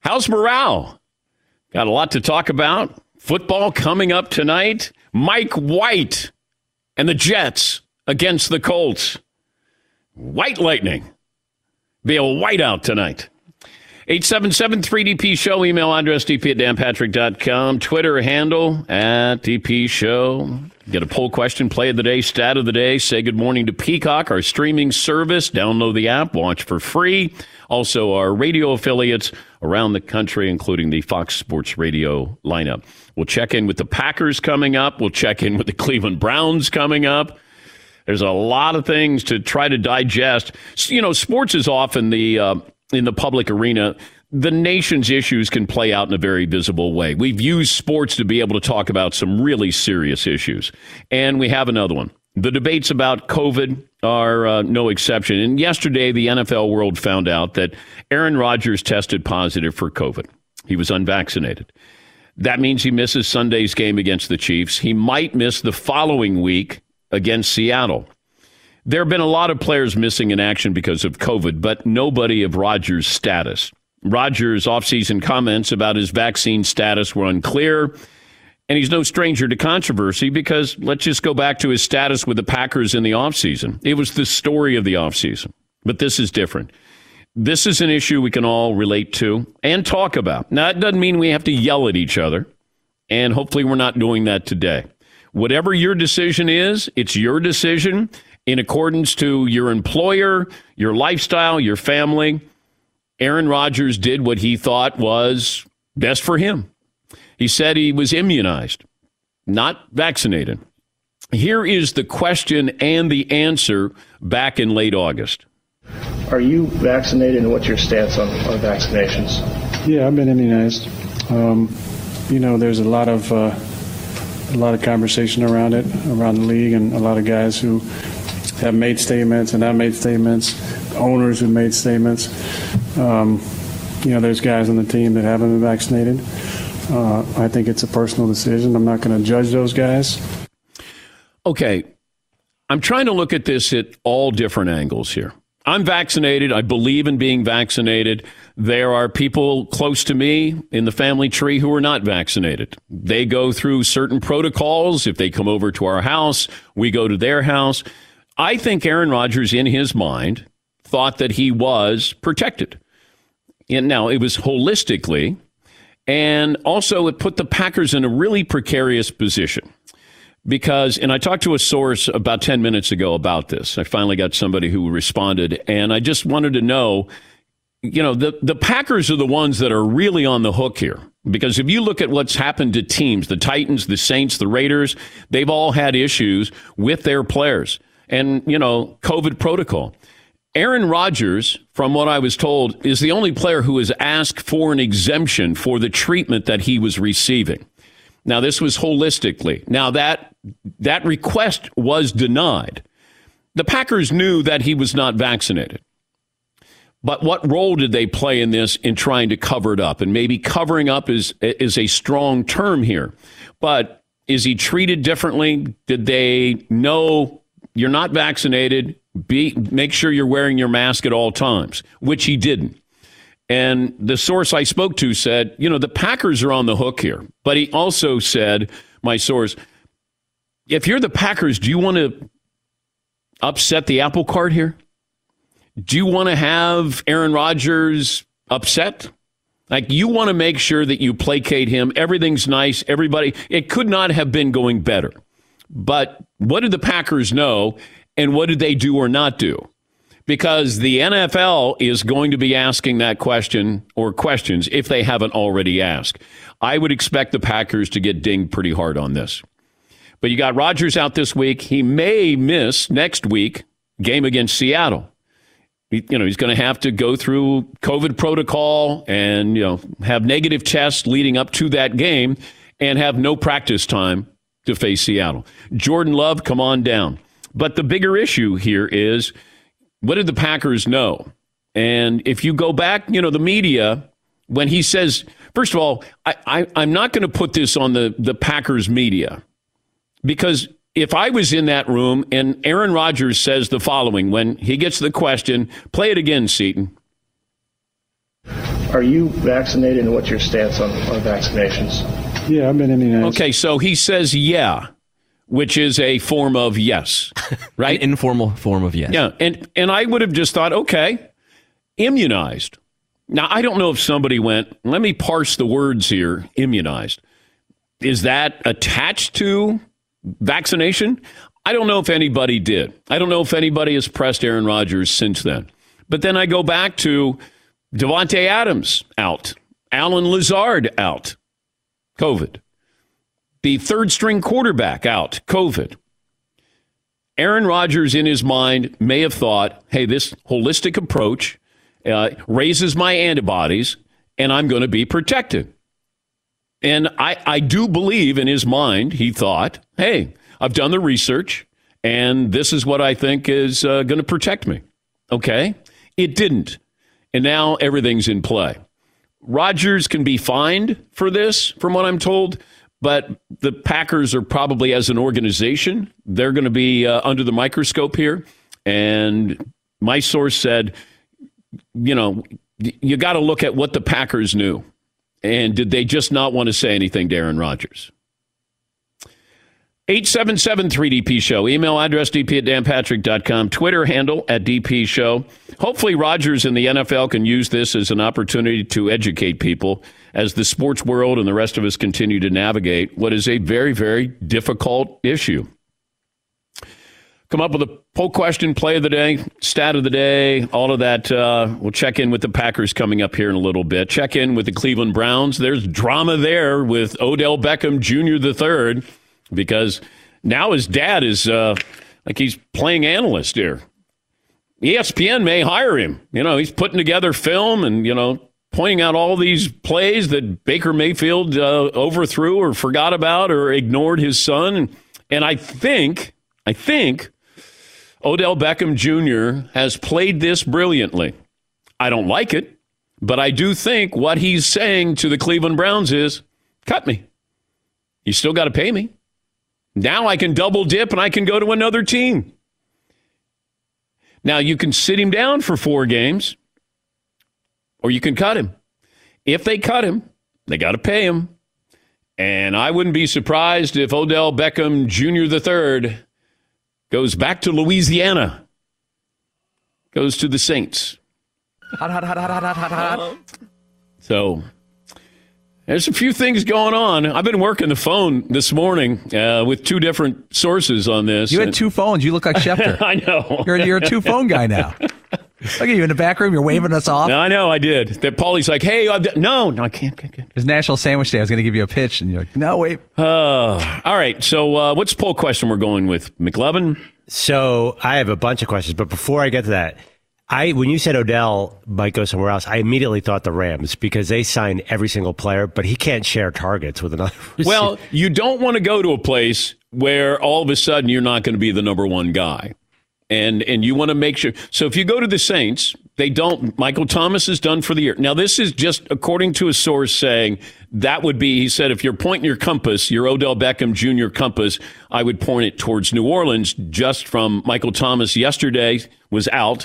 How's morale? Got a lot to talk about. Football coming up tonight. Mike White and the Jets against the Colts. White Lightning. Be a whiteout tonight. 877 3DP Show, email address dp at danpatrick.com, Twitter handle at DP Show. Get a poll question, play of the day, stat of the day. Say good morning to Peacock, our streaming service. Download the app, watch for free. Also, our radio affiliates around the country, including the Fox Sports Radio lineup. We'll check in with the Packers coming up. We'll check in with the Cleveland Browns coming up. There's a lot of things to try to digest. You know, sports is often the uh, in the public arena. The nation's issues can play out in a very visible way. We've used sports to be able to talk about some really serious issues, and we have another one. The debates about COVID are uh, no exception. And yesterday, the NFL world found out that Aaron Rodgers tested positive for COVID. He was unvaccinated. That means he misses Sunday's game against the Chiefs. He might miss the following week against Seattle. There have been a lot of players missing in action because of COVID, but nobody of Rodgers' status. Rodgers' offseason comments about his vaccine status were unclear. And he's no stranger to controversy because let's just go back to his status with the Packers in the offseason. It was the story of the offseason. But this is different. This is an issue we can all relate to and talk about. Now, it doesn't mean we have to yell at each other. And hopefully, we're not doing that today. Whatever your decision is, it's your decision in accordance to your employer, your lifestyle, your family. Aaron Rodgers did what he thought was best for him. He said he was immunized, not vaccinated. Here is the question and the answer back in late August. Are you vaccinated and what's your stance on, on vaccinations? Yeah, I've been immunized. Um, you know, there's a lot of uh, a lot of conversation around it around the league, and a lot of guys who have made statements and have made statements, owners who made statements. Um, you know, there's guys on the team that haven't been vaccinated. Uh, I think it's a personal decision. I'm not going to judge those guys. Okay. I'm trying to look at this at all different angles here. I'm vaccinated. I believe in being vaccinated. There are people close to me in the family tree who are not vaccinated. They go through certain protocols. If they come over to our house, we go to their house. I think Aaron Rodgers, in his mind, thought that he was protected. And now it was holistically, and also, it put the Packers in a really precarious position because, and I talked to a source about 10 minutes ago about this. I finally got somebody who responded, and I just wanted to know you know, the, the Packers are the ones that are really on the hook here. Because if you look at what's happened to teams, the Titans, the Saints, the Raiders, they've all had issues with their players and, you know, COVID protocol. Aaron Rodgers, from what I was told, is the only player who has asked for an exemption for the treatment that he was receiving. Now, this was holistically. Now, that, that request was denied. The Packers knew that he was not vaccinated. But what role did they play in this in trying to cover it up? And maybe covering up is is a strong term here. But is he treated differently? Did they know you're not vaccinated? Be make sure you're wearing your mask at all times, which he didn't. And the source I spoke to said, you know, the Packers are on the hook here. But he also said, my source, if you're the Packers, do you want to upset the apple cart here? Do you want to have Aaron Rodgers upset? Like you want to make sure that you placate him. Everything's nice. Everybody, it could not have been going better. But what did the Packers know and what did they do or not do? Because the NFL is going to be asking that question or questions if they haven't already asked. I would expect the Packers to get dinged pretty hard on this. But you got Rodgers out this week. He may miss next week game against Seattle you know, he's going to have to go through COVID protocol and, you know, have negative tests leading up to that game and have no practice time to face Seattle. Jordan Love, come on down. But the bigger issue here is what did the Packers know? And if you go back, you know, the media, when he says, first of all, I, I, I'm not going to put this on the, the Packers media because if I was in that room and Aaron Rodgers says the following when he gets the question, play it again, Seton. Are you vaccinated and what's your stance on, on vaccinations? Yeah, I've been immunized. Okay, so he says yeah, which is a form of yes, right? An informal form of yes. Yeah, and and I would have just thought, okay, immunized. Now I don't know if somebody went. Let me parse the words here. Immunized. Is that attached to vaccination? I don't know if anybody did. I don't know if anybody has pressed Aaron Rodgers since then. But then I go back to Davante Adams out, Allen Lazard out, COVID. The third string quarterback out, COVID. Aaron Rodgers, in his mind, may have thought, hey, this holistic approach uh, raises my antibodies and I'm going to be protected. And I, I do believe in his mind, he thought, hey, I've done the research and this is what I think is uh, going to protect me. Okay? It didn't. And now everything's in play. Rodgers can be fined for this, from what I'm told, but the Packers are probably, as an organization, they're going to be uh, under the microscope here. And my source said, you know, you got to look at what the Packers knew. And did they just not want to say anything to Aaron Rodgers? 877 3DP Show. Email address dp at danpatrick.com. Twitter handle at DP Show. Hopefully, Rodgers and the NFL can use this as an opportunity to educate people as the sports world and the rest of us continue to navigate what is a very, very difficult issue. Come up with a poll question, play of the day, stat of the day, all of that. Uh, we'll check in with the Packers coming up here in a little bit. Check in with the Cleveland Browns. There's drama there with Odell Beckham Jr. the third because now his dad is uh, like he's playing analyst here. ESPN may hire him. You know, he's putting together film and you know pointing out all these plays that Baker Mayfield uh, overthrew or forgot about or ignored his son. And I think, I think Odell Beckham Jr. has played this brilliantly. I don't like it, but I do think what he's saying to the Cleveland Browns is cut me. You still got to pay me. Now I can double dip and I can go to another team. Now you can sit him down for four games or you can cut him. If they cut him, they got to pay him. And I wouldn't be surprised if Odell Beckham Jr. III goes back to Louisiana, goes to the Saints. Hot, hot, hot, hot, hot, hot, hot. So there's a few things going on. I've been working the phone this morning uh, with two different sources on this. You had two phones. You look like Schefter. I know. You're, you're a two phone guy now. Look at you in the back room. You're waving us off. No, I know, I did. That Paulie's like, hey, I've d- no, no, I can't. can't, can't. It's National Sandwich Day. I was going to give you a pitch, and you're like, no, wait. Uh, all right. So, uh, what's the poll question we're going with? McLovin? So I have a bunch of questions, but before I get to that, I when you said Odell might go somewhere else, I immediately thought the Rams because they sign every single player, but he can't share targets with another. receiver. Well, you don't want to go to a place where all of a sudden you're not going to be the number one guy. And and you want to make sure. So if you go to the Saints, they don't. Michael Thomas is done for the year. Now this is just according to a source saying that would be. He said if you're pointing your compass, your Odell Beckham Jr. compass, I would point it towards New Orleans. Just from Michael Thomas yesterday was out.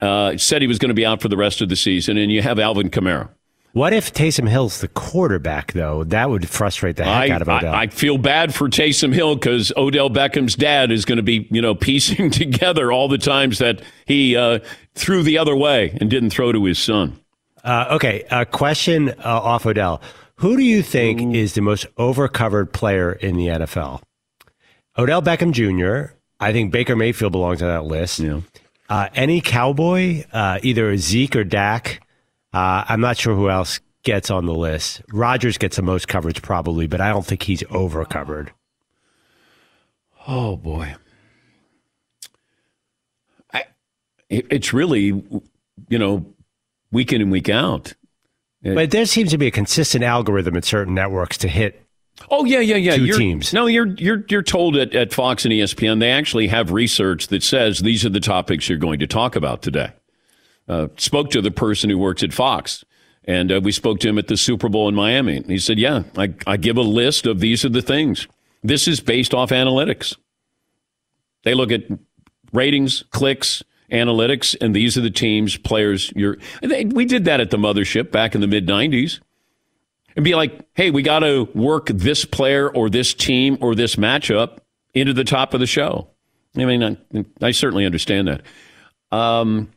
Uh, said he was going to be out for the rest of the season, and you have Alvin Kamara. what if Taysom Hill's the quarterback though? That would frustrate the heck I, out of Odell. I, I feel bad for Taysom Hill because Odell Beckham's dad is going to be, you know, piecing together all the times that he uh, threw the other way and didn't throw to his son. Uh, okay, a question uh, off Odell. Who do you think is the most overcovered player in the NFL? Odell Beckham Jr. I think Baker Mayfield belongs on that list. Yeah. Uh, any Cowboy, uh, either Zeke or Dak. Uh, I'm not sure who else gets on the list. Rodgers gets the most coverage probably, but I don't think he's overcovered. Oh boy, I, it, it's really, you know, week in and week out. But there seems to be a consistent algorithm at certain networks to hit Oh yeah, yeah, yeah. 2 You're- teams. No, you're you're you're told at, at Fox and ESPN they actually have research that says these are the topics you're going to talk about today. Uh, spoke to the person who works at Fox, and uh, we spoke to him at the Super Bowl in Miami. And he said, "Yeah, I, I give a list of these are the things. This is based off analytics. They look at ratings, clicks." Analytics, and these are the teams, players. You're. They, we did that at the mothership back in the mid '90s and be like, hey, we got to work this player or this team or this matchup into the top of the show. I mean, I, I certainly understand that. Um,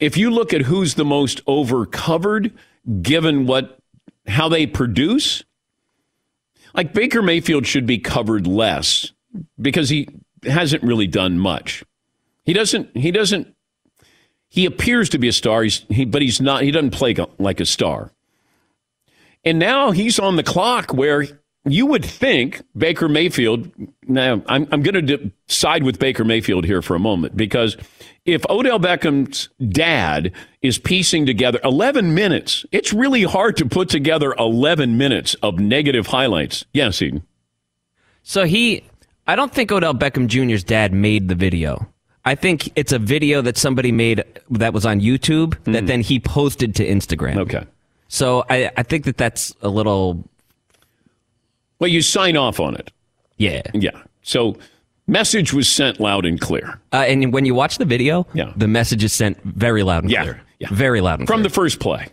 if you look at who's the most over covered, given what how they produce, like Baker Mayfield should be covered less because he hasn't really done much. He doesn't. He doesn't. He appears to be a star. He's, he, but he's not. He doesn't play like a star. And now he's on the clock where you would think Baker Mayfield. Now, I'm, I'm going to side with Baker Mayfield here for a moment because if Odell Beckham's dad is piecing together 11 minutes, it's really hard to put together 11 minutes of negative highlights. Yes, Eden. So he, I don't think Odell Beckham Jr.'s dad made the video. I think it's a video that somebody made that was on YouTube that hmm. then he posted to Instagram. Okay. So I, I think that that's a little, Well, you sign off on it. yeah. Yeah. So message was sent loud and clear Uh, and when you watch the video, Yeah. the message is sent very loud and Yeah, clear. yeah. Very loud and from clear. the first play.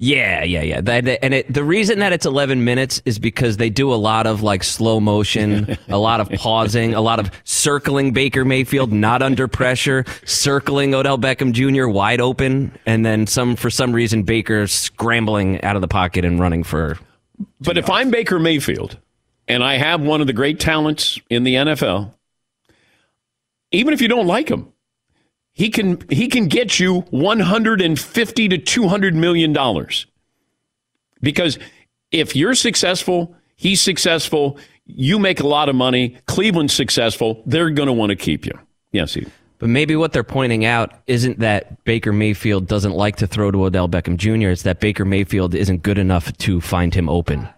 Yeah, yeah, yeah. That, and it, the reason that it's 11 minutes is because they do a lot of like slow motion, a lot of pausing, a lot of circling Baker Mayfield not under pressure, circling Odell Beckham Jr. wide open, and then some for some reason Baker scrambling out of the pocket and running for. But if I'm Baker Mayfield and I have one of the great talents in the NFL, even if you don't like him, he can he can get you 150 to 200 million dollars. Because if you're successful, he's successful, you make a lot of money, Cleveland's successful, they're going to want to keep you. Yes, he. But maybe what they're pointing out isn't that Baker Mayfield doesn't like to throw to Odell Beckham Jr. It's that Baker Mayfield isn't good enough to find him open.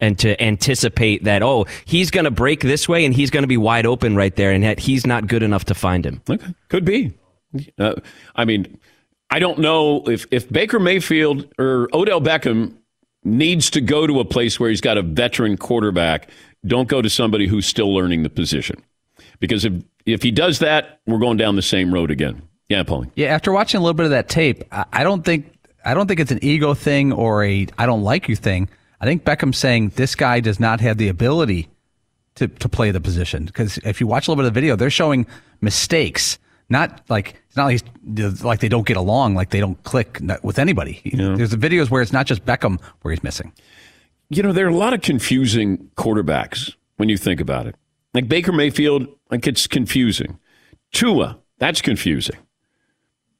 And to anticipate that, oh, he's going to break this way and he's going to be wide open right there, and that he's not good enough to find him. Okay, could be. Uh, I mean, I don't know if if Baker Mayfield or Odell Beckham needs to go to a place where he's got a veteran quarterback. Don't go to somebody who's still learning the position, because if if he does that, we're going down the same road again. Yeah, Paulie. Yeah, after watching a little bit of that tape, I I don't think I don't think it's an ego thing or a I don't like you thing. I think Beckham's saying this guy does not have the ability to to play the position because if you watch a little bit of the video, they're showing mistakes. Not like it's not like, he's- like they don't get along, like they don't click with anybody. There's the videos where it's not just Beckham where he's missing. You know, there are a lot of confusing quarterbacks when you think about it. Like Baker Mayfield, like it's confusing. Tua, that's confusing.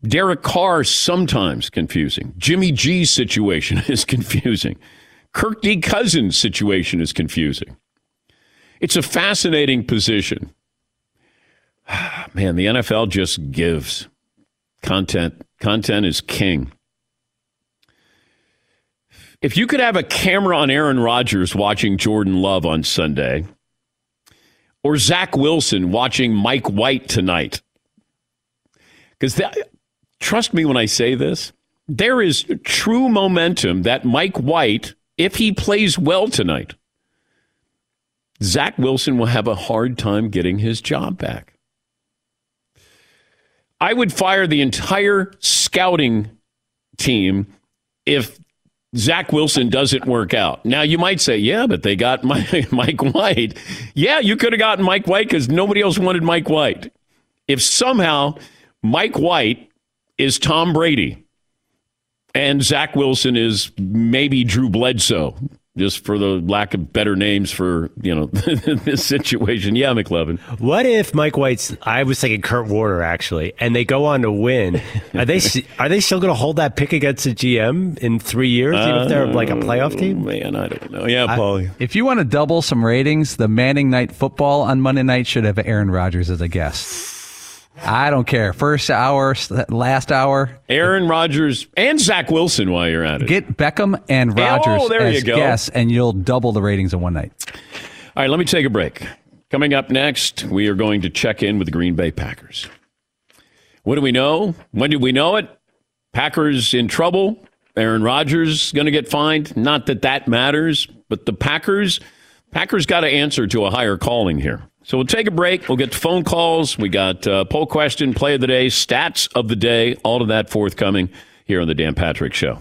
Derek Carr sometimes confusing. Jimmy G's situation is confusing. Kirk D. Cousins' situation is confusing. It's a fascinating position. Man, the NFL just gives content. Content is king. If you could have a camera on Aaron Rodgers watching Jordan Love on Sunday, or Zach Wilson watching Mike White tonight, because trust me when I say this, there is true momentum that Mike White, if he plays well tonight, Zach Wilson will have a hard time getting his job back. I would fire the entire scouting team if Zach Wilson doesn't work out. Now, you might say, yeah, but they got Mike White. Yeah, you could have gotten Mike White because nobody else wanted Mike White. If somehow Mike White is Tom Brady and Zach Wilson is maybe Drew Bledsoe, just for the lack of better names for you know this situation. Yeah, McLovin. What if Mike White's? I was thinking Kurt Warner actually, and they go on to win. Are they are they still going to hold that pick against the GM in three years, even if they're like a playoff team? Uh, man, I don't know. Yeah, Paul. If you want to double some ratings, the Manning Night Football on Monday night should have Aaron Rodgers as a guest. I don't care. First hour, last hour. Aaron Rodgers and Zach Wilson while you're at it. Get Beckham and oh, Rodgers oh, as guests, and you'll double the ratings in one night. All right, let me take a break. Coming up next, we are going to check in with the Green Bay Packers. What do we know? When did we know it? Packers in trouble. Aaron Rodgers going to get fined. Not that that matters, but the Packers, Packers got to answer to a higher calling here. So we'll take a break. We'll get to phone calls. We got uh, poll question, play of the day, stats of the day, all of that forthcoming here on the Dan Patrick Show.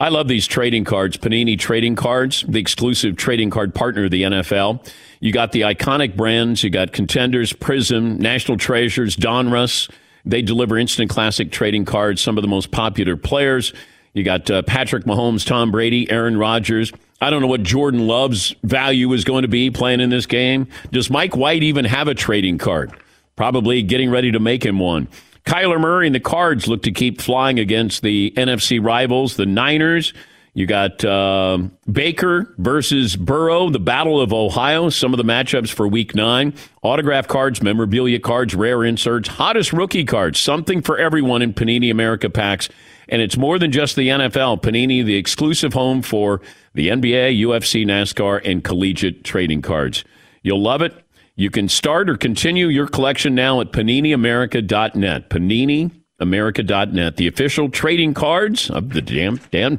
I love these trading cards, Panini trading cards, the exclusive trading card partner of the NFL. You got the iconic brands, you got Contenders, Prism, National Treasures, Donruss. They deliver instant classic trading cards, some of the most popular players. You got uh, Patrick Mahomes, Tom Brady, Aaron Rodgers. I don't know what Jordan Love's value is going to be playing in this game. Does Mike White even have a trading card? Probably getting ready to make him one. Kyler Murray and the Cards look to keep flying against the NFC rivals, the Niners. You got uh, Baker versus Burrow, the Battle of Ohio, some of the matchups for week nine. Autograph cards, memorabilia cards, rare inserts, hottest rookie cards, something for everyone in Panini America packs. And it's more than just the NFL. Panini, the exclusive home for the NBA, UFC, NASCAR, and collegiate trading cards. You'll love it. You can start or continue your collection now at paniniamerica.net. Paniniamerica.net, the official trading cards of the damn, damn,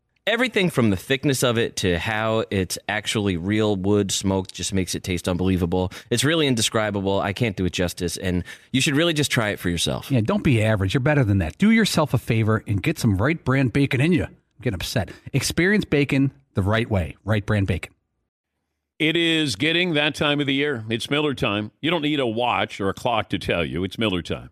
Everything from the thickness of it to how it's actually real wood smoked just makes it taste unbelievable. It's really indescribable. I can't do it justice, and you should really just try it for yourself. Yeah, don't be average. You're better than that. Do yourself a favor and get some Wright Brand bacon in you. I'm getting upset. Experience bacon the right way. Wright Brand bacon. It is getting that time of the year. It's Miller time. You don't need a watch or a clock to tell you. It's Miller time.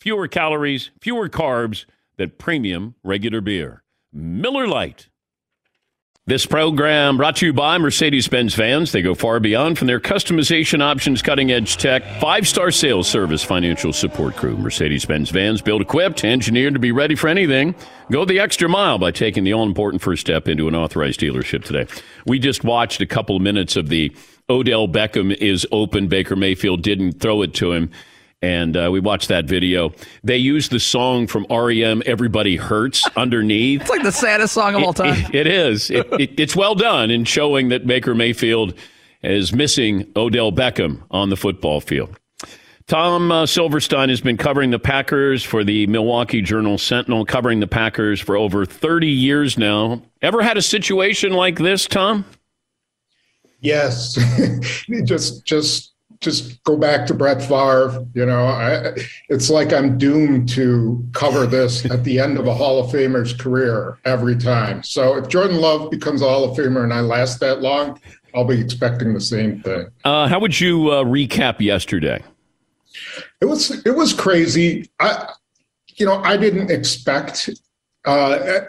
fewer calories, fewer carbs than premium regular beer. Miller Lite. This program brought to you by Mercedes Benz vans. They go far beyond from their customization options, cutting edge tech, five star sales service, financial support crew. Mercedes Benz vans built equipped, engineered to be ready for anything. Go the extra mile by taking the all important first step into an authorized dealership today. We just watched a couple of minutes of the Odell Beckham is open. Baker Mayfield didn't throw it to him. And uh, we watched that video. They used the song from REM, Everybody Hurts, underneath. It's like the saddest song of all time. It- it is. It, it, it's well done in showing that Baker Mayfield is missing Odell Beckham on the football field. Tom uh, Silverstein has been covering the Packers for the Milwaukee Journal Sentinel, covering the Packers for over 30 years now. Ever had a situation like this, Tom? Yes, just just just go back to Brett Favre. You know, I, it's like I'm doomed to cover this at the end of a Hall of Famer's career every time. So if Jordan Love becomes a Hall of Famer and I last that long, I'll be expecting the same thing. Uh, how would you uh, recap yesterday? It was it was crazy. I, you know, I didn't expect. Uh,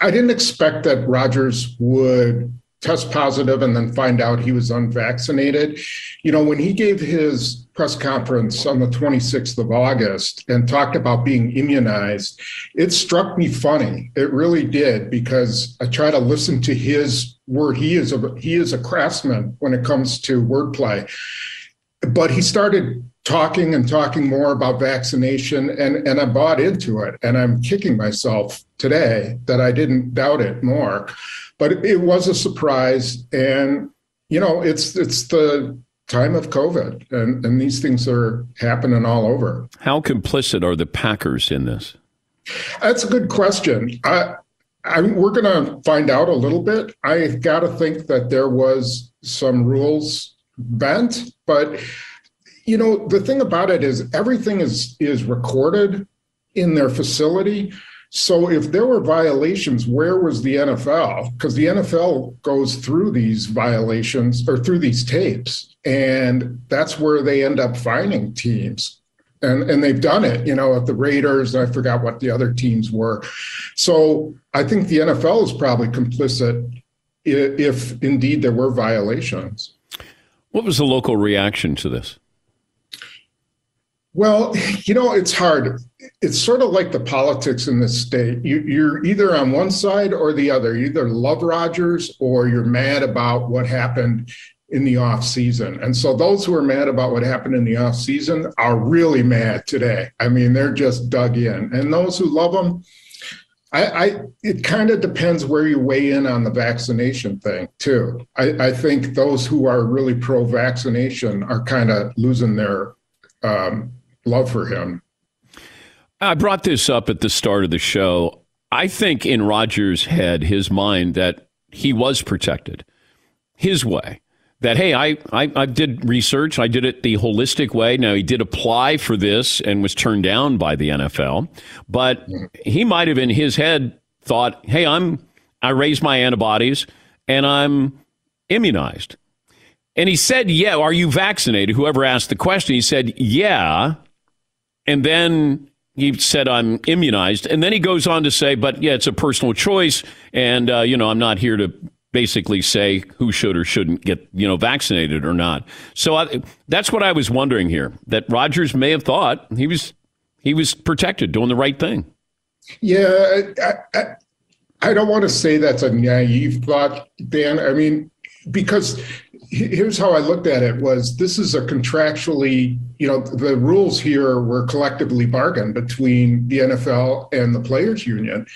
I didn't expect that Rodgers would test positive and then find out he was unvaccinated. You know, when he gave his press conference on the 26th of August and talked about being immunized, it struck me funny. It really did because I try to listen to his word. He is a he is a craftsman when it comes to wordplay. But he started talking and talking more about vaccination and and I bought into it and I'm kicking myself today that I didn't doubt it more but it, was a surprise and you know it's it's the time of covid and and these things are happening all over How complicit are the Packers in this? that's a good question i I, we're going to find out a little bit. I got to think that there was some rules bent, but you know the thing about it is everything is is recorded in their facility. So if there were violations, where was the NFL? Because the NFL goes through these violations or through these tapes, and that's where they end up finding teams. And, and they've done it, you know, at the Raiders. I forgot what the other teams were. So I think the NFL is probably complicit if indeed there were violations. What was the local reaction to this? Well, you know, it's hard. It's sort of like the politics in this state. You, are either on one side or the other. You either love Rodgers or you're mad about what happened in the off season. And so those who are mad about what happened in the off season are really mad today. I mean, they're just dug in. And those who love them, I, I it kind of depends where you weigh in on the vaccination thing too. I, I think those who are really pro-vaccination are kind of losing their um, love for him. I brought this up at the start of the show. I think in Rodgers' head, his mind, that he was protected his way. That hey I, I, I did research. I did it the holistic way. Now he did apply for this and was turned down by the nfl but he might have in his head thought hey i'm i raised my antibodies and i'm immunized. And he said yeah are you vaccinated? Whoever asked the question he said yeah and then he said i'm immunized and then he goes on to say but yeah it's a personal choice and uh, you know i'm not here to basically say who should or shouldn't get you know vaccinated or not. So I, that's what I was wondering here. That Rodgers may have thought he was he was protected, doing the right thing. Yeah, I, I, I don't want to say that's a naive thought, Dan. I mean, because here's how I looked at it was this is a contractually, you know, the rules here were collectively bargained between the NFL and the players union.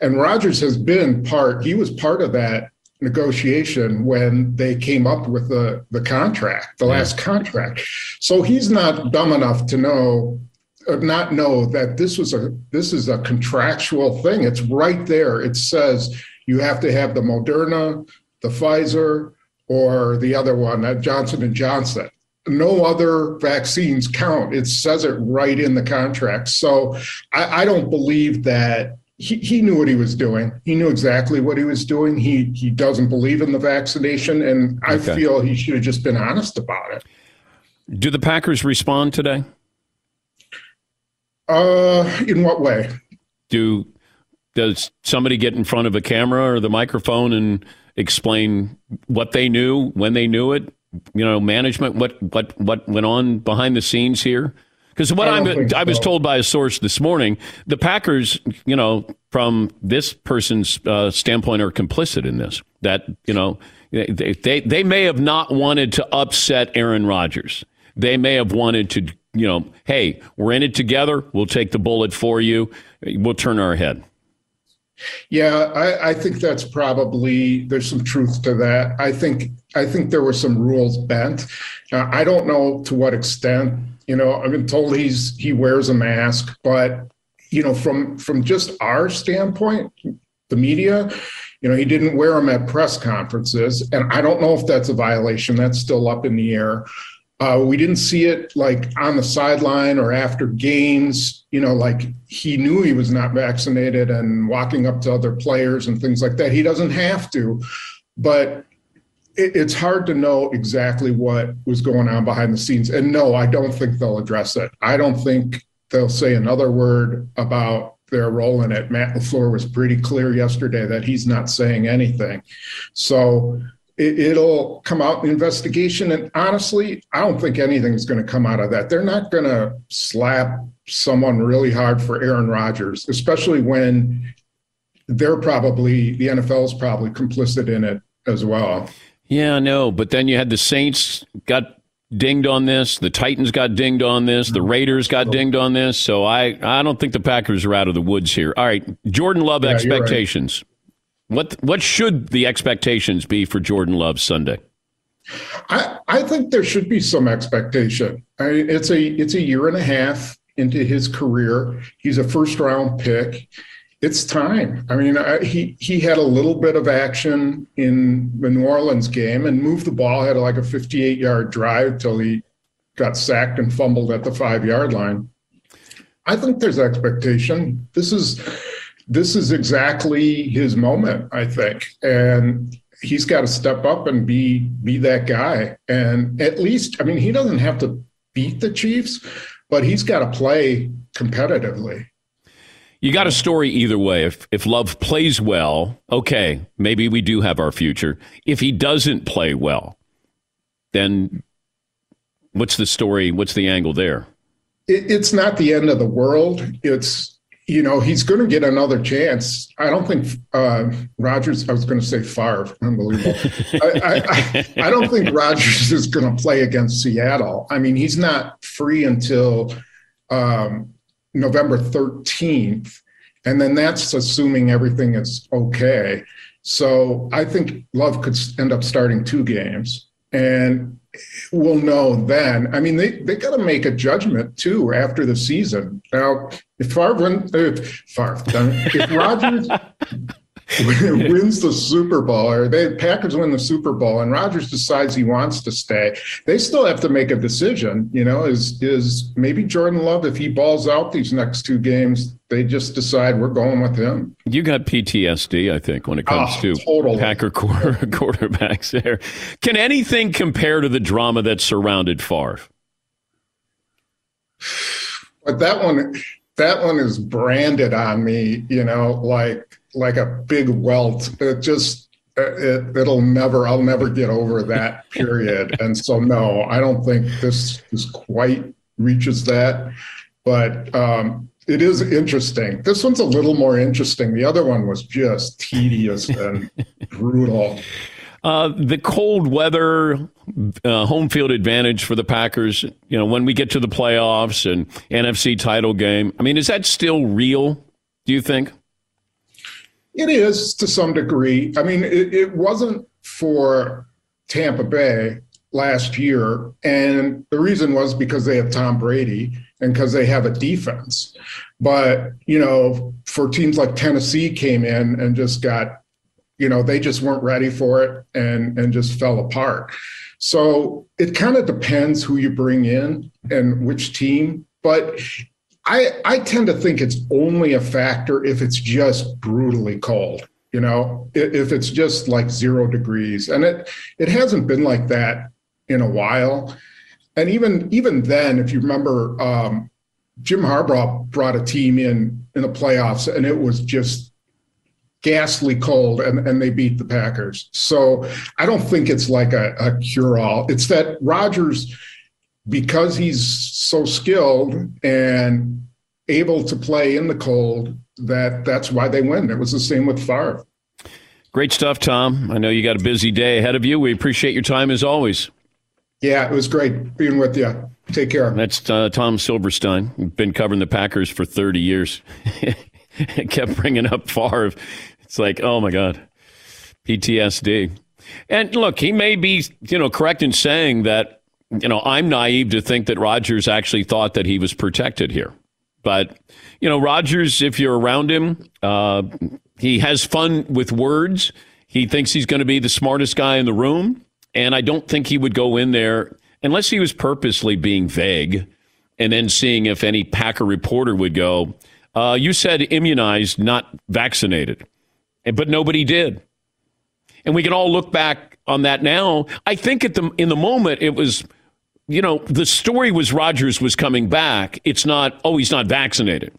And Rodgers has been part, he was part of that negotiation when they came up with the, the contract, the last contract. So he's not dumb enough to know uh, not know that this was a this is a contractual thing. It's right there. It says you have to have the Moderna, the Pfizer, or the other one, uh, Johnson and Johnson. No other vaccines count. It says it right in the contract. So I, I don't believe that he, he knew what he was doing. He knew exactly what he was doing. He he doesn't believe in the vaccination, and I okay. feel he should have just been honest about it. Do the Packers respond today? Uh, in what way? Do does somebody get in front of a camera or the microphone and explain what they knew when they knew it? You know, management, what what what went on behind the scenes here? Because what I'm, so. I was told by a source this morning, the Packers, you know, from this person's uh, standpoint, are complicit in this. That you know, they, they they may have not wanted to upset Aaron Rodgers. They may have wanted to, you know, hey, we're in it together. We'll take the bullet for you. We'll turn our head. Yeah, I, I, think that's probably there's some truth to that. I think I think there were some rules bent. Uh, I don't know to what extent you know, I've been told he's he wears a mask, but you know, from from just our standpoint, the media, you know, he didn't wear them at press conferences, and I don't know if that's a violation. That's still up in the air. Uh, we didn't see it like on the sideline or after games. You know, like he knew he was not vaccinated and walking up to other players and things like that. He doesn't have to, but it, it's hard to know exactly what was going on behind the scenes. And no, I don't think they'll address it. I don't think they'll say another word about their role in it. Matt LaFleur was pretty clear yesterday that he's not saying anything. So it, will come out in the investigation. And honestly, I don't think anything's going to come out of that. They're not going to slap someone really hard for Aaron Rodgers, especially when they're probably, the NFL is probably complicit in it as well. Yeah, no, but then you had the Saints got dinged on this, the Titans got dinged on this, the Raiders got dinged on this. So I, I don't think the Packers are out of the woods here. All right, Jordan Love yeah, expectations. What what should the expectations be for Jordan Love Sunday? I, I think there should be some expectation. I mean, it's a it's a year and a half into his career. He's a first round pick it's time. I mean, I, he he had a little bit of action in the New Orleans game and moved the ball. Had like a 58 yard drive till he got sacked and fumbled at the five yard line. I think there's expectation. This is this is exactly his moment. I think, and he's got to step up and be be that guy. And at least, I mean, he doesn't have to beat the Chiefs, but he's got to play competitively. You got a story either way. If if Love plays well, okay, maybe we do have our future. If he doesn't play well, then what's the story? What's the angle there? It, it's not the end of the world. It's you know he's going to get another chance. I don't think uh, Rodgers. I was going to say Favre. Unbelievable. I, I, I, I don't think Rodgers is going to play against Seattle. I mean, he's not free until um, November thirteenth, and then that's assuming everything is okay. So I think Love could end up starting two games, and we'll know then. I mean, they they got to make a judgment too after the season. Now, if Favre, if Favre, if Rodgers wins the Super Bowl, or the Packers win the Super Bowl, and Rodgers decides he wants to stay, they still have to make a decision. You know, is is maybe Jordan Love if he balls out these next two games, they just decide we're going with him. You got PTSD, I think, when it comes Oh, to totally. Packer quarter, quarterbacks. There, can anything compare to the drama that surrounded Favre? But that one, that one is branded on me. You know, like like a big welt. It just it, it'll never. I'll never get over that period. and so, no, I don't think this is quite reaches that. But um, it is interesting. This one's a little more interesting. The other one was just tedious and brutal. Uh, the cold weather, uh, home field advantage for the Packers. You know, when we get to the playoffs and NFC title game, I mean, is that still real? Do you think? It is to some degree. I mean, it, it wasn't for Tampa Bay last year. And the reason was because they have Tom Brady and because they have a defense. But, you know, for teams like Tennessee came in and just got, you know, they just weren't ready for it and and just fell apart. So it kind of depends who you bring in and which team. But I I tend to think it's only a factor if it's just brutally cold. You know, if it's just like zero degrees, and it it hasn't been like that in a while. And even even then, if you remember, um, Jim Harbaugh brought a team in in the playoffs, and it was just ghastly cold, and, and they beat the Packers. So I don't think it's like a, a cure all. It's that Rodgers because he's so skilled and able to play in the cold that that's why they win. It was the same with Favre. Great stuff, Tom. I know you got a busy day ahead of you. We appreciate your time as always. Yeah, it was great being with you. Take care. That's uh, Tom Silverstein. Been covering the Packers for 30 years. Kept bringing up Favre. It's like, oh my God, PTSD. And look, he may be, you know, correct in saying that, you know, I'm naive to think that Rodgers actually thought that he was protected here. But, you know, Rodgers, if you're around him, uh, he has fun with words. He thinks he's going to be the smartest guy in the room. And I don't think he would go in there unless he was purposely being vague and then seeing if any Packer reporter would go, uh, You said immunized, not vaccinated. But nobody did. And we can all look back on that now. I think at the in the moment it was, you know, the story was Rodgers was coming back. It's not, oh, he's not vaccinated.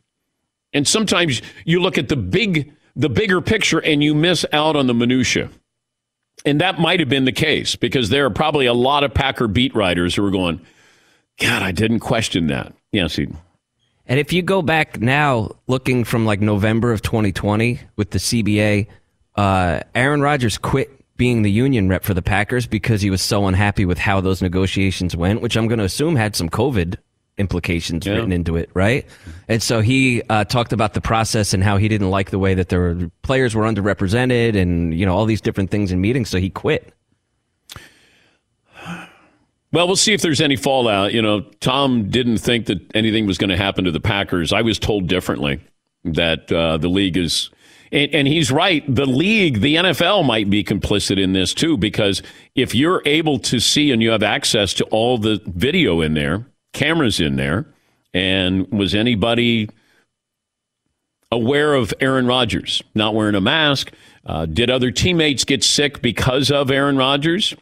And sometimes you look at the big the bigger picture and you miss out on the minutia. And that might have been the case because there are probably a lot of Packer beat writers who are going, God, I didn't question that. Yes, Eden. And if you go back now, looking from like November of 2020 with the CBA, uh, Aaron Rodgers quit being the union rep for the Packers because he was so unhappy with how those negotiations went, which I'm going to assume had some COVID implications Yeah. written into it, right? And so he uh, talked about the process and how he didn't like the way that were players were underrepresented and you know all these different things in meetings. So he quit. Well, we'll see if there's any fallout. You know, Tom didn't think that anything was going to happen to the Packers. I was told differently that uh, the league is, and, and he's right. The league, the NFL might be complicit in this too, because if you're able to see and you have access to all the video in there, cameras in there, and was anybody aware of Aaron Rodgers not wearing a mask? Uh, did other teammates get sick because of Aaron Rodgers?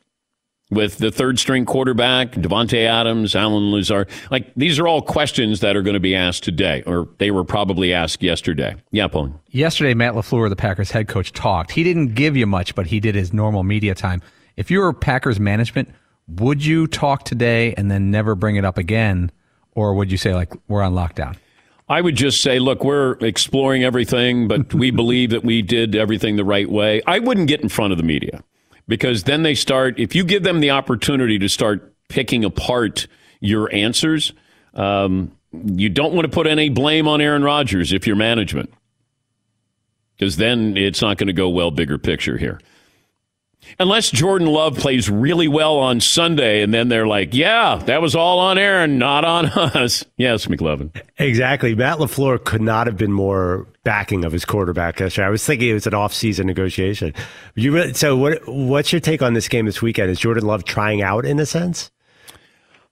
With the third string quarterback, Davante Adams, Allen Lazard. Like these are all questions that are going to be asked today, or they were probably asked yesterday. Yeah, Paul. Yesterday, Matt LaFleur, the Packers head coach, talked. He didn't give you much, but he did his normal media time. If you were Packers management, would you talk today and then never bring it up again, or would you say like we're on lockdown? I would just say, look, we're exploring everything, but we believe that we did everything the right way. I wouldn't get in front of the media because then they start, if you give them the opportunity to start picking apart your answers, um, you don't want to put any blame on Aaron Rodgers if you're management because then it's not going to go well bigger picture here. Unless Jordan Love plays really well on Sunday, and then they're like, yeah, that was all on Aaron, not on us. Yes, McLovin. Exactly. Matt LaFleur could not have been more backing of his quarterback yesterday. I was thinking it was an off-season negotiation. You really, so what, what's your take on this game this weekend? Is Jordan Love trying out in a sense?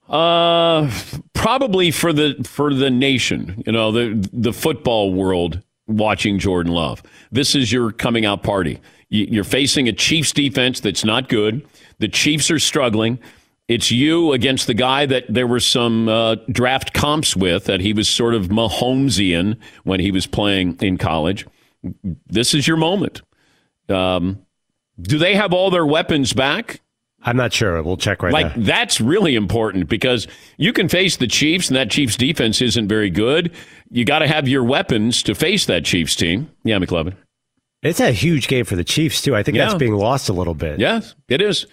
Uh, probably for the for the nation, you know, the the football world watching Jordan Love. This is your coming out party. You're facing a Chiefs defense that's not good. The Chiefs are struggling. It's you against the guy that there were some uh, draft comps with that he was sort of Mahomesian when he was playing in college. This is your moment. Um, do they have all their weapons back? I'm not sure. We'll check right like, now. that's really important because you can face the Chiefs, and that Chiefs defense isn't very good. You got to have your weapons to face that Chiefs team. Yeah, McLovin. It's a huge game for the Chiefs, too. I think Yeah. that's being lost a little bit. Yes, it is.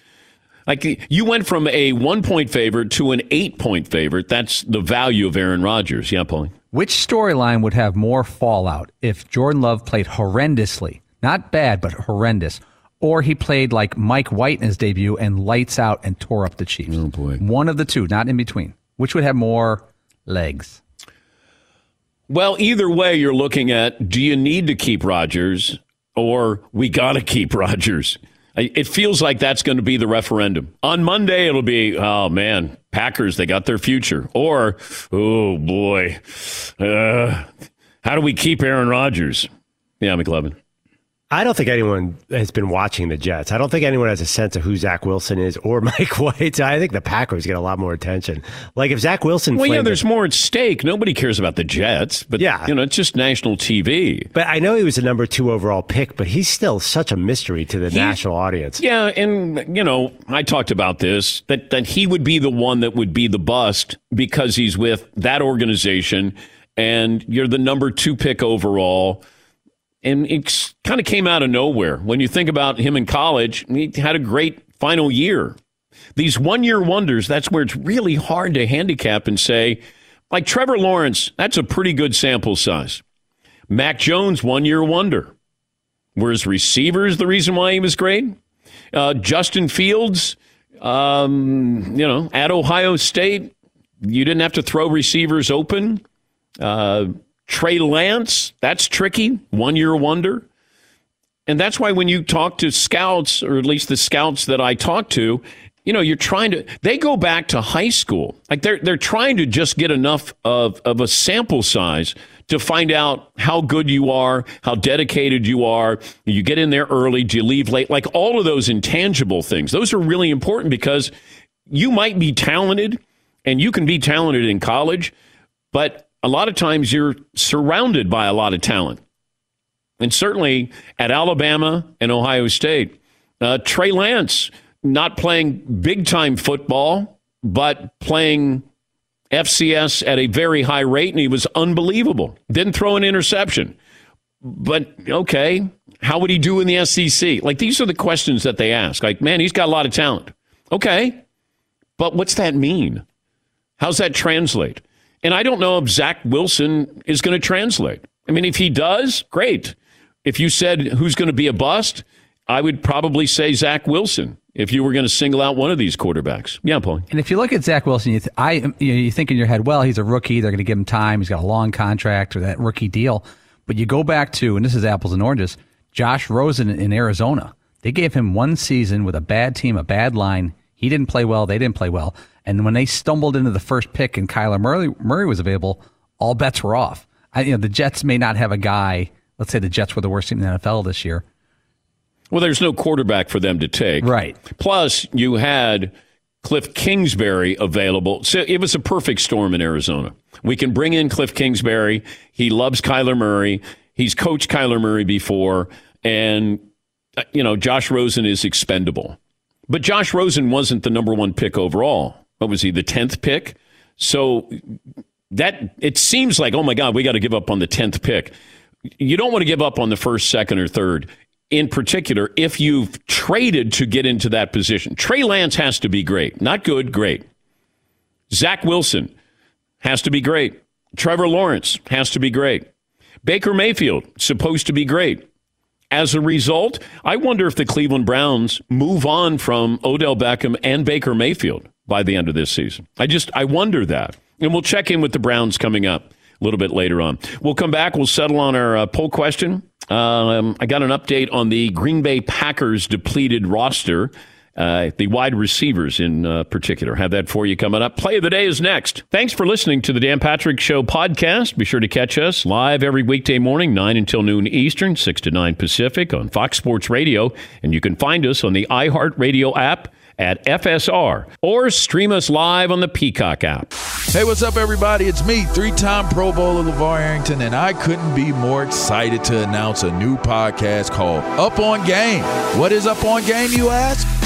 Like you went from a one point favorite to an eight point favorite. That's the value of Aaron Rodgers. Yeah, Paulie. Which storyline would have more fallout if Jordan Love played horrendously, not bad, but horrendous, or he played like Mike White in his debut and lights out and tore up the Chiefs? Oh boy, one of the two, not in between. Which would have more legs? Well, either way, you're looking at do you need to keep Rodgers or we got to keep Rodgers? It feels like that's going to be the referendum. On Monday, it'll be, oh man, Packers, they got their future. Or, oh boy, uh, how do we keep Aaron Rodgers? Yeah, McLovin. I don't think anyone has been watching the Jets. I don't think anyone has a sense of who Zach Wilson is or Mike White. I think the Packers get a lot more attention. Like if Zach Wilson, Well, yeah, there's more at stake. Nobody cares about the Jets, but Yeah. you know, it's just national TV. But I know he was a number two overall pick, but he's still such a mystery to the He- national audience. Yeah, and you know, I talked about this that that he would be the one that would be the bust because he's with that organization, and you're the number two pick overall. And it kind of came out of nowhere. When you think about him in college, he had a great final year. These one year wonders, that's where it's really hard to handicap and say, like Trevor Lawrence, that's a pretty good sample size. Mac Jones, one year wonder. Were his receivers the reason why he was great? Uh, Justin Fields, um, you know, at Ohio State, you didn't have to throw receivers open. Uh, Trey Lance, that's tricky. One year wonder. And that's why when you talk to scouts, or at least the scouts that I talk to, you know, you're trying to, they go back to high school. Like they're, they're trying to just get enough of, of a sample size to find out how good you are, how dedicated you are. You get in there early, do you leave late? Like all of those intangible things. Those are really important because you might be talented and you can be talented in college, but a lot of times you're surrounded by a lot of talent. And certainly at Alabama and Ohio State, uh, Trey Lance not playing big time football, but playing FCS at a very high rate, and he was unbelievable. Didn't throw an interception. But okay, how would he do in the SEC? Like these are the questions that they ask. Like, man, he's got a lot of talent. Okay, but what's that mean? How's that translate? And I don't know if Zach Wilson is going to translate. I mean, if he does, great. If you said who's going to be a bust, I would probably say Zach Wilson if you were going to single out one of these quarterbacks. Yeah, Paul. And if you look at Zach Wilson, you, th- I, you, know, you think in your head, well, he's a rookie. They're going to give him time. He's got a long contract or that rookie deal. But you go back to, and this is apples and oranges, Josh Rosen in Arizona. They gave him one season with a bad team, a bad line. He didn't play well. They didn't play well. And when they stumbled into the first pick and Kyler Murray, Murray was available, all bets were off. I, you know, the Jets may not have a guy. Let's say the Jets were the worst team in the NFL this year. Well, there's no quarterback for them to take. Right. Plus, you had Cliff Kingsbury available. So it was a perfect storm in Arizona. We can bring in Cliff Kingsbury. He loves Kyler Murray. He's coached Kyler Murray before. And, uh, you know, Josh Rosen is expendable. But Josh Rosen wasn't the number one pick overall. What was he, the 10th pick? So that it seems like, oh my God, we got to give up on the 10th pick. You don't want to give up on the first, second, or third. In particular, if you've traded to get into that position, Trey Lance has to be great. Not good, great. Zach Wilson has to be great. Trevor Lawrence has to be great. Baker Mayfield, supposed to be great. As a result, I wonder if the Cleveland Browns move on from Odell Beckham and Baker Mayfield by the end of this season. I just, I wonder that. And we'll check in with the Browns coming up a little bit later on. We'll come back. We'll settle on our uh, poll question. Um, I got an update on the Green Bay Packers depleted roster. Uh, the wide receivers in uh, particular. Have that for you coming up. Play of the day is next. Thanks for listening to the Dan Patrick Show podcast. Be sure to catch us live every weekday morning, 9 until noon Eastern, 6 to 9 Pacific on Fox Sports Radio. And you can find us on the iHeartRadio app at FSR or stream us live on the Peacock app. Hey, what's up, everybody? It's me, three time Pro Bowler LaVar Arrington, and I couldn't be more excited to announce a new podcast called Up on Game. What is Up on Game, you ask?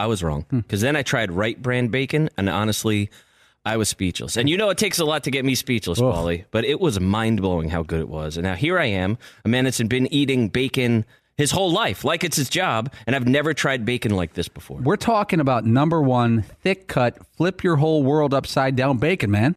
I was wrong. Hmm. Because then I tried Wright Brand bacon, and honestly, I was speechless. And you know, it takes a lot to get me speechless, Ugh. Paulie, but it was mind blowing how good it was. And now here I am, a man that's been eating bacon his whole life, like it's his job, and I've never tried bacon like this before. We're talking about number one, thick cut, flip your whole world upside down bacon, man.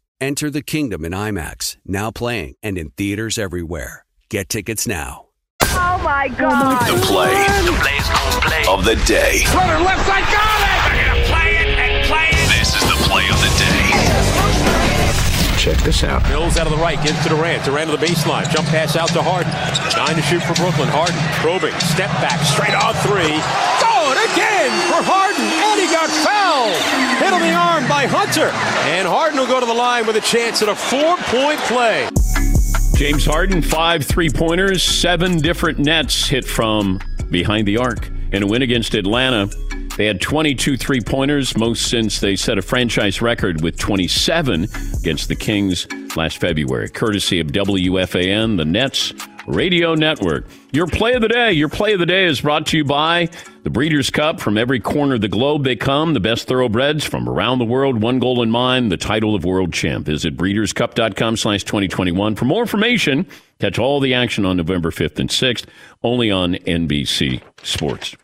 Enter the kingdom in IMAX, now playing and in theaters everywhere. Get tickets now. Oh my oh God. The play, the play's gonna play of the day. Runner left side, got it! They're gonna play it and play it. This is the play of the day. Check this out. Mills out of the right, gives to Durant. Durant to the baseline. Jump pass out to Harden. Nine to shoot for Brooklyn. Harden probing. Step back. Straight on three. Good again for Harden. And he got fouled. Hit on the arm by Hunter. And Harden will go to the line with a chance at a four-point play. James Harden, five three pointers, seven different nets hit from behind the arc. In a win against Atlanta, they had 22 three pointers, most since they set a franchise record with 27 against the Kings last February. Courtesy of WFAN, the Nets Radio Network. Your play of the day. Your play of the day is brought to you by the Breeders' Cup. From every corner of the globe, they come. The best thoroughbreds from around the world. One goal in mind, the title of world champ. Visit breederscup.com slash 2021 for more information. Catch all the action on November 5th and 6th, only on NBC Sports.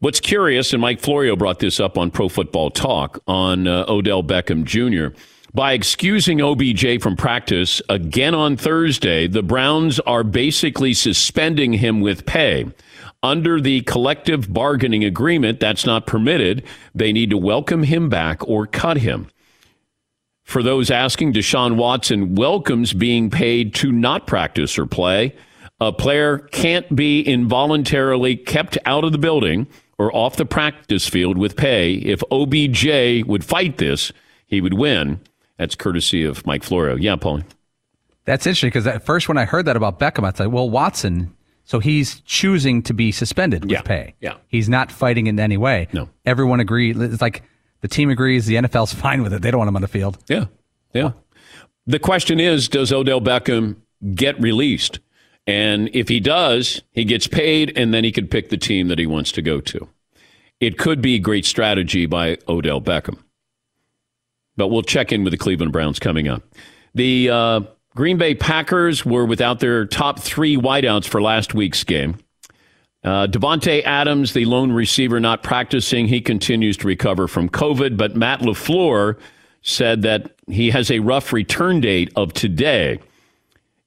What's curious, and Mike Florio brought this up on Pro Football Talk on uh, Odell Beckham Jr. By excusing OBJ from practice again on Thursday, the Browns are basically suspending him with pay. Under the collective bargaining agreement, that's not permitted. They need to welcome him back or cut him. For those asking, Deshaun Watson welcomes being paid to not practice or play. A player can't be involuntarily kept out of the building or off the practice field with pay. If OBJ would fight this, he would win. That's courtesy of Mike Florio. Yeah, Paulie. That's interesting because at first, when I heard that about Beckham, I thought, well, Watson, so he's choosing to be suspended with Yeah, pay. yeah. He's not fighting in any way. No. Everyone agrees. It's like the team agrees, the NFL's fine with it. They don't want him on the field. Yeah. Yeah. The question is Does Odell Beckham get released? And if he does, he gets paid and then he could pick the team that he wants to go to. It could be great strategy by Odell Beckham. But we'll check in with the Cleveland Browns coming up. The uh, Green Bay Packers were without their top three wideouts for last week's game. Uh, Davante Adams, the lone receiver, not practicing. He continues to recover from COVID, but Matt LaFleur said that he has a rough return date of today.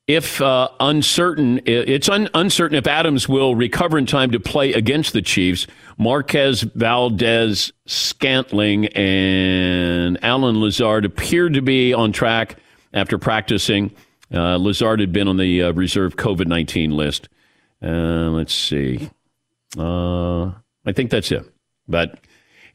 If uh, uncertain, it's un- uncertain if Adams will recover in time to play against the Chiefs. Marquez Valdez Scantling and Allen Lazard appeared to be on track after practicing. Uh, Lazard had been on the uh, reserve COVID 19 list. Uh, let's see. Uh, I think that's it. But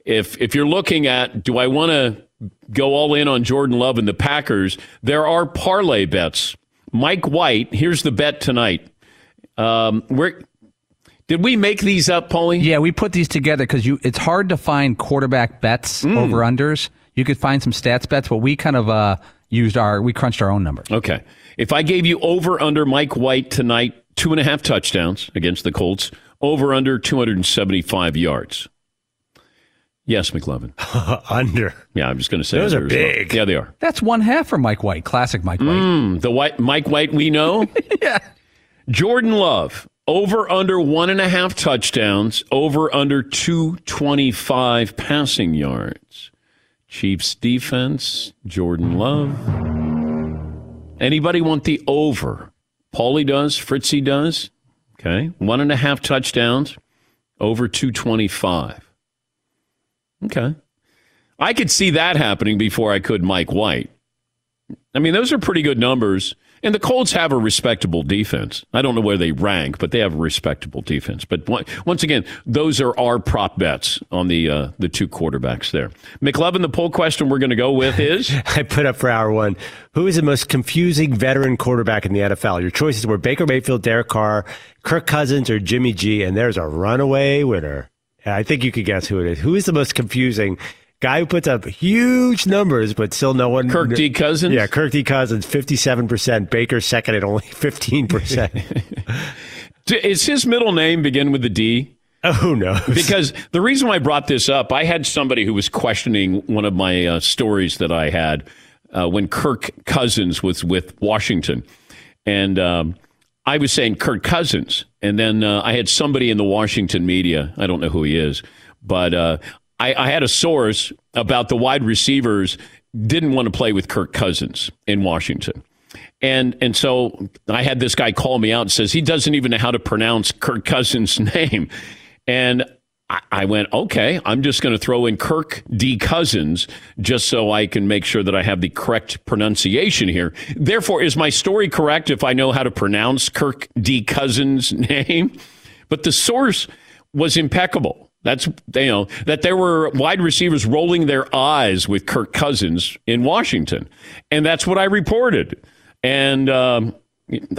if if you're looking at, do I want to go all in on Jordan Love and the Packers? There are parlay bets. Mike White, here's the bet tonight. Um, where did we make these up, Paulie? Yeah, we put these together because you. It's hard to find quarterback bets Mm. over unders. You could find some stats bets, but we kind of uh, used our we crunched our own numbers. Okay. If I gave you over under Mike White tonight, two and a half touchdowns against the Colts, over under 275 yards. Yes, McLovin. under. Yeah, I'm just going to say Those are as well. big. Yeah, they are. That's one half for Mike White, classic Mike White. Mm, the white Mike White we know. yeah. Jordan Love over under one and a half touchdowns, over under 225 passing yards. Chiefs defense, Jordan Love. Anybody want the over? Paulie does, Fritzy does. Okay. One and a half touchdowns, over 225. Okay. I could see that happening before I could Mike White. I mean, those are pretty good numbers. And the Colts have a respectable defense. I don't know where they rank, but they have a respectable defense. But once again, those are our prop bets on the uh, the two quarterbacks there. McLovin, the poll question we're going to go with is I put up for hour one. Who is the most confusing veteran quarterback in the NFL? Your choices were Baker Mayfield, Derek Carr, Kirk Cousins, or Jimmy G. And there's a runaway winner. I think you could guess who it is. Who is the most confusing guy who puts up huge numbers, but still no one? Kirk D. Cousins? Yeah, Kirk D. Cousins, fifty-seven percent. Baker second at only fifteen percent. is his middle name begin with the D? Oh, who knows? Because the reason why I brought this up, I had somebody who was questioning one of my uh, stories that I had uh, when Kirk Cousins was with Washington, and um, I was saying Kirk Cousins, and then uh, I had somebody in the Washington media. I don't know who he is, but uh, I, I had a source about the wide receivers didn't want to play with Kirk Cousins in Washington. And and so I had this guy call me out and says he doesn't even know how to pronounce Kirk Cousins' name. And I, went, okay, I'm just going to throw in Kirk D. Cousins just so I can make sure that I have the correct pronunciation here. Therefore, is my story correct if I know how to pronounce Kirk D. Cousins' name? But the source was impeccable. That's you know that there were wide receivers rolling their eyes with Kirk Cousins in Washington, and that's what I reported. And um,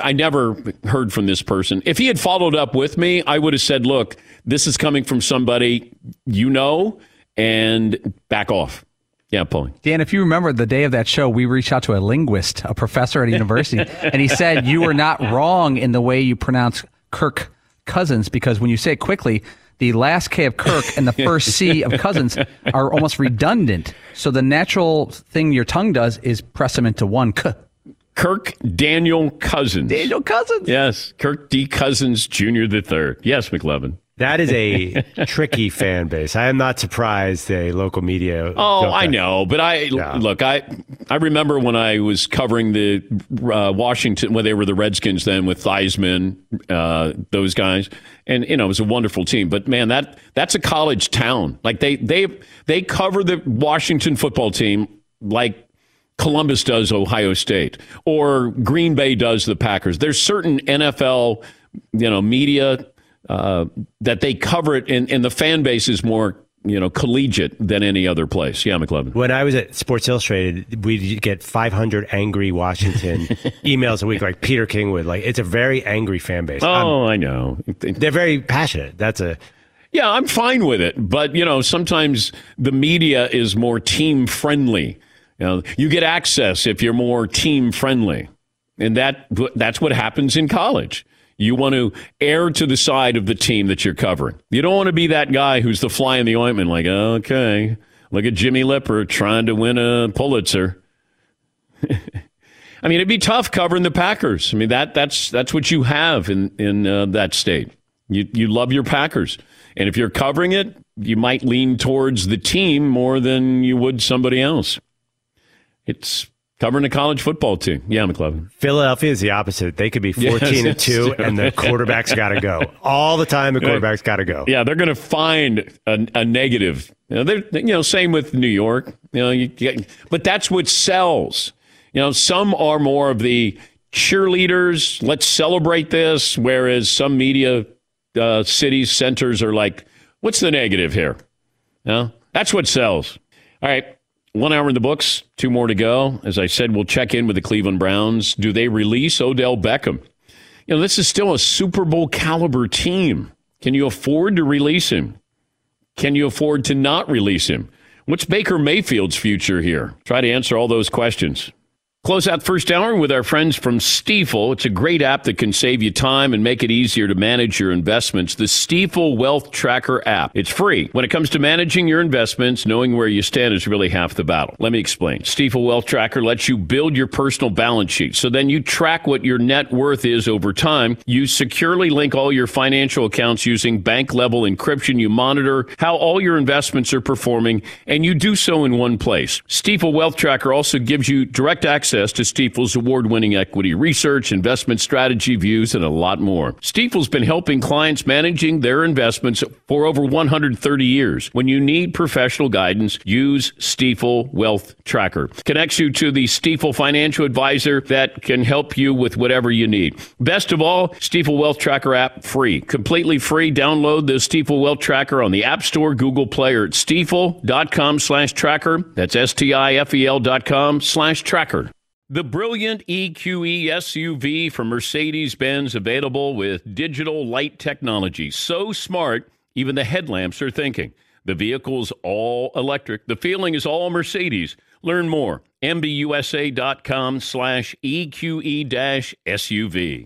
I never heard from this person. If he had followed up with me, I would have said, "Look, this is coming from somebody you know, and back off." Yeah, Paulie. Dan, if you remember the day of that show, we reached out to a linguist, a professor at a university, and he said you were not wrong in the way you pronounce Kirk Cousins because when you say it quickly, the last K of Kirk and the first C of Cousins are almost redundant. So the natural thing your tongue does is press them into one K. Kirk Daniel Cousins. Daniel Cousins. Yes, Kirk D. Cousins Jr. the third. Yes, McLovin. That is a tricky fan base. I am not surprised the local media. Oh, I know, but I yeah. look. I I remember when I was covering the uh, Washington when they were the Redskins then with Theismann, uh, those guys, and you know it was a wonderful team. But man, that that's a college town. Like they they they cover the Washington football team like Columbus does Ohio State or Green Bay does the Packers. There's certain NFL you know media uh, that they cover it, and, and the fan base is more you know, collegiate than any other place. Yeah, McLovin. When I was at Sports Illustrated, we'd get 500 angry Washington emails a week, like Peter King would. Like, it's a very angry fan base. Oh, I'm, i know. They're very passionate. That's a. Yeah, I'm fine with it, but you know, sometimes the media is more team friendly. You know, you get access if you're more team friendly, and that that's what happens in college. You want to err to the side of the team that you're covering. You don't want to be that guy who's the fly in the ointment, like, okay, look at Jimmy Lipper trying to win a Pulitzer. I mean, it'd be tough covering the Packers. I mean, that that's that's what you have in in uh, that state. You you love your Packers, and if you're covering it, you might lean towards the team more than you would somebody else. It's Covering a college football team. Yeah, McLovin. Philadelphia is the opposite. They could be 14 yes, and 2, and the quarterback's got to go. All the time, the quarterback's got to go. Yeah, they're going to find a, a negative. You know, they're, you know, same with New York. You know, you get, but that's what sells. You know, some are more of the cheerleaders. Let's celebrate this. Whereas some media uh, cities, centers are like, what's the negative here? You know, that's what sells. All right. One hour in the books, two more to go. As I said, we'll check in with the Cleveland Browns. Do they release Odell Beckham? You know, this is still a Super Bowl caliber team. Can you afford to release him? Can you afford to not release him? What's Baker Mayfield's future here? Try to answer all those questions. Close out first hour with our friends from Stifel. It's a great app that can save you time and make it easier to manage your investments. The Stifel Wealth Tracker app. It's free. When it comes to managing your investments, knowing where you stand is really half the battle. Let me explain. Stifel Wealth Tracker lets you build your personal balance sheet. So then you track what your net worth is over time. You securely link all your financial accounts using bank level encryption. You monitor how all your investments are performing, and you do so in one place. Stifel Wealth Tracker also gives you direct access access to Stifel's award winning equity research, investment strategy views, and a lot more. Stifel's been helping clients managing their investments for over 130 years. When you need professional guidance, use Stifel Wealth Tracker. Connects you to the Stifel financial advisor that can help you with whatever you need. Best of all, Stifel Wealth Tracker app free. Completely free. Download the Stifel Wealth Tracker on the App Store, Google Play, or at stifel.com slash tracker. That's S-T-I-F-E-L dot com slash tracker. The brilliant EQE SUV from Mercedes Benz available with digital light technology. So smart, even the headlamps are thinking. The vehicle's all electric. The feeling is all Mercedes. Learn more. MBUSA.com slash EQE SUV.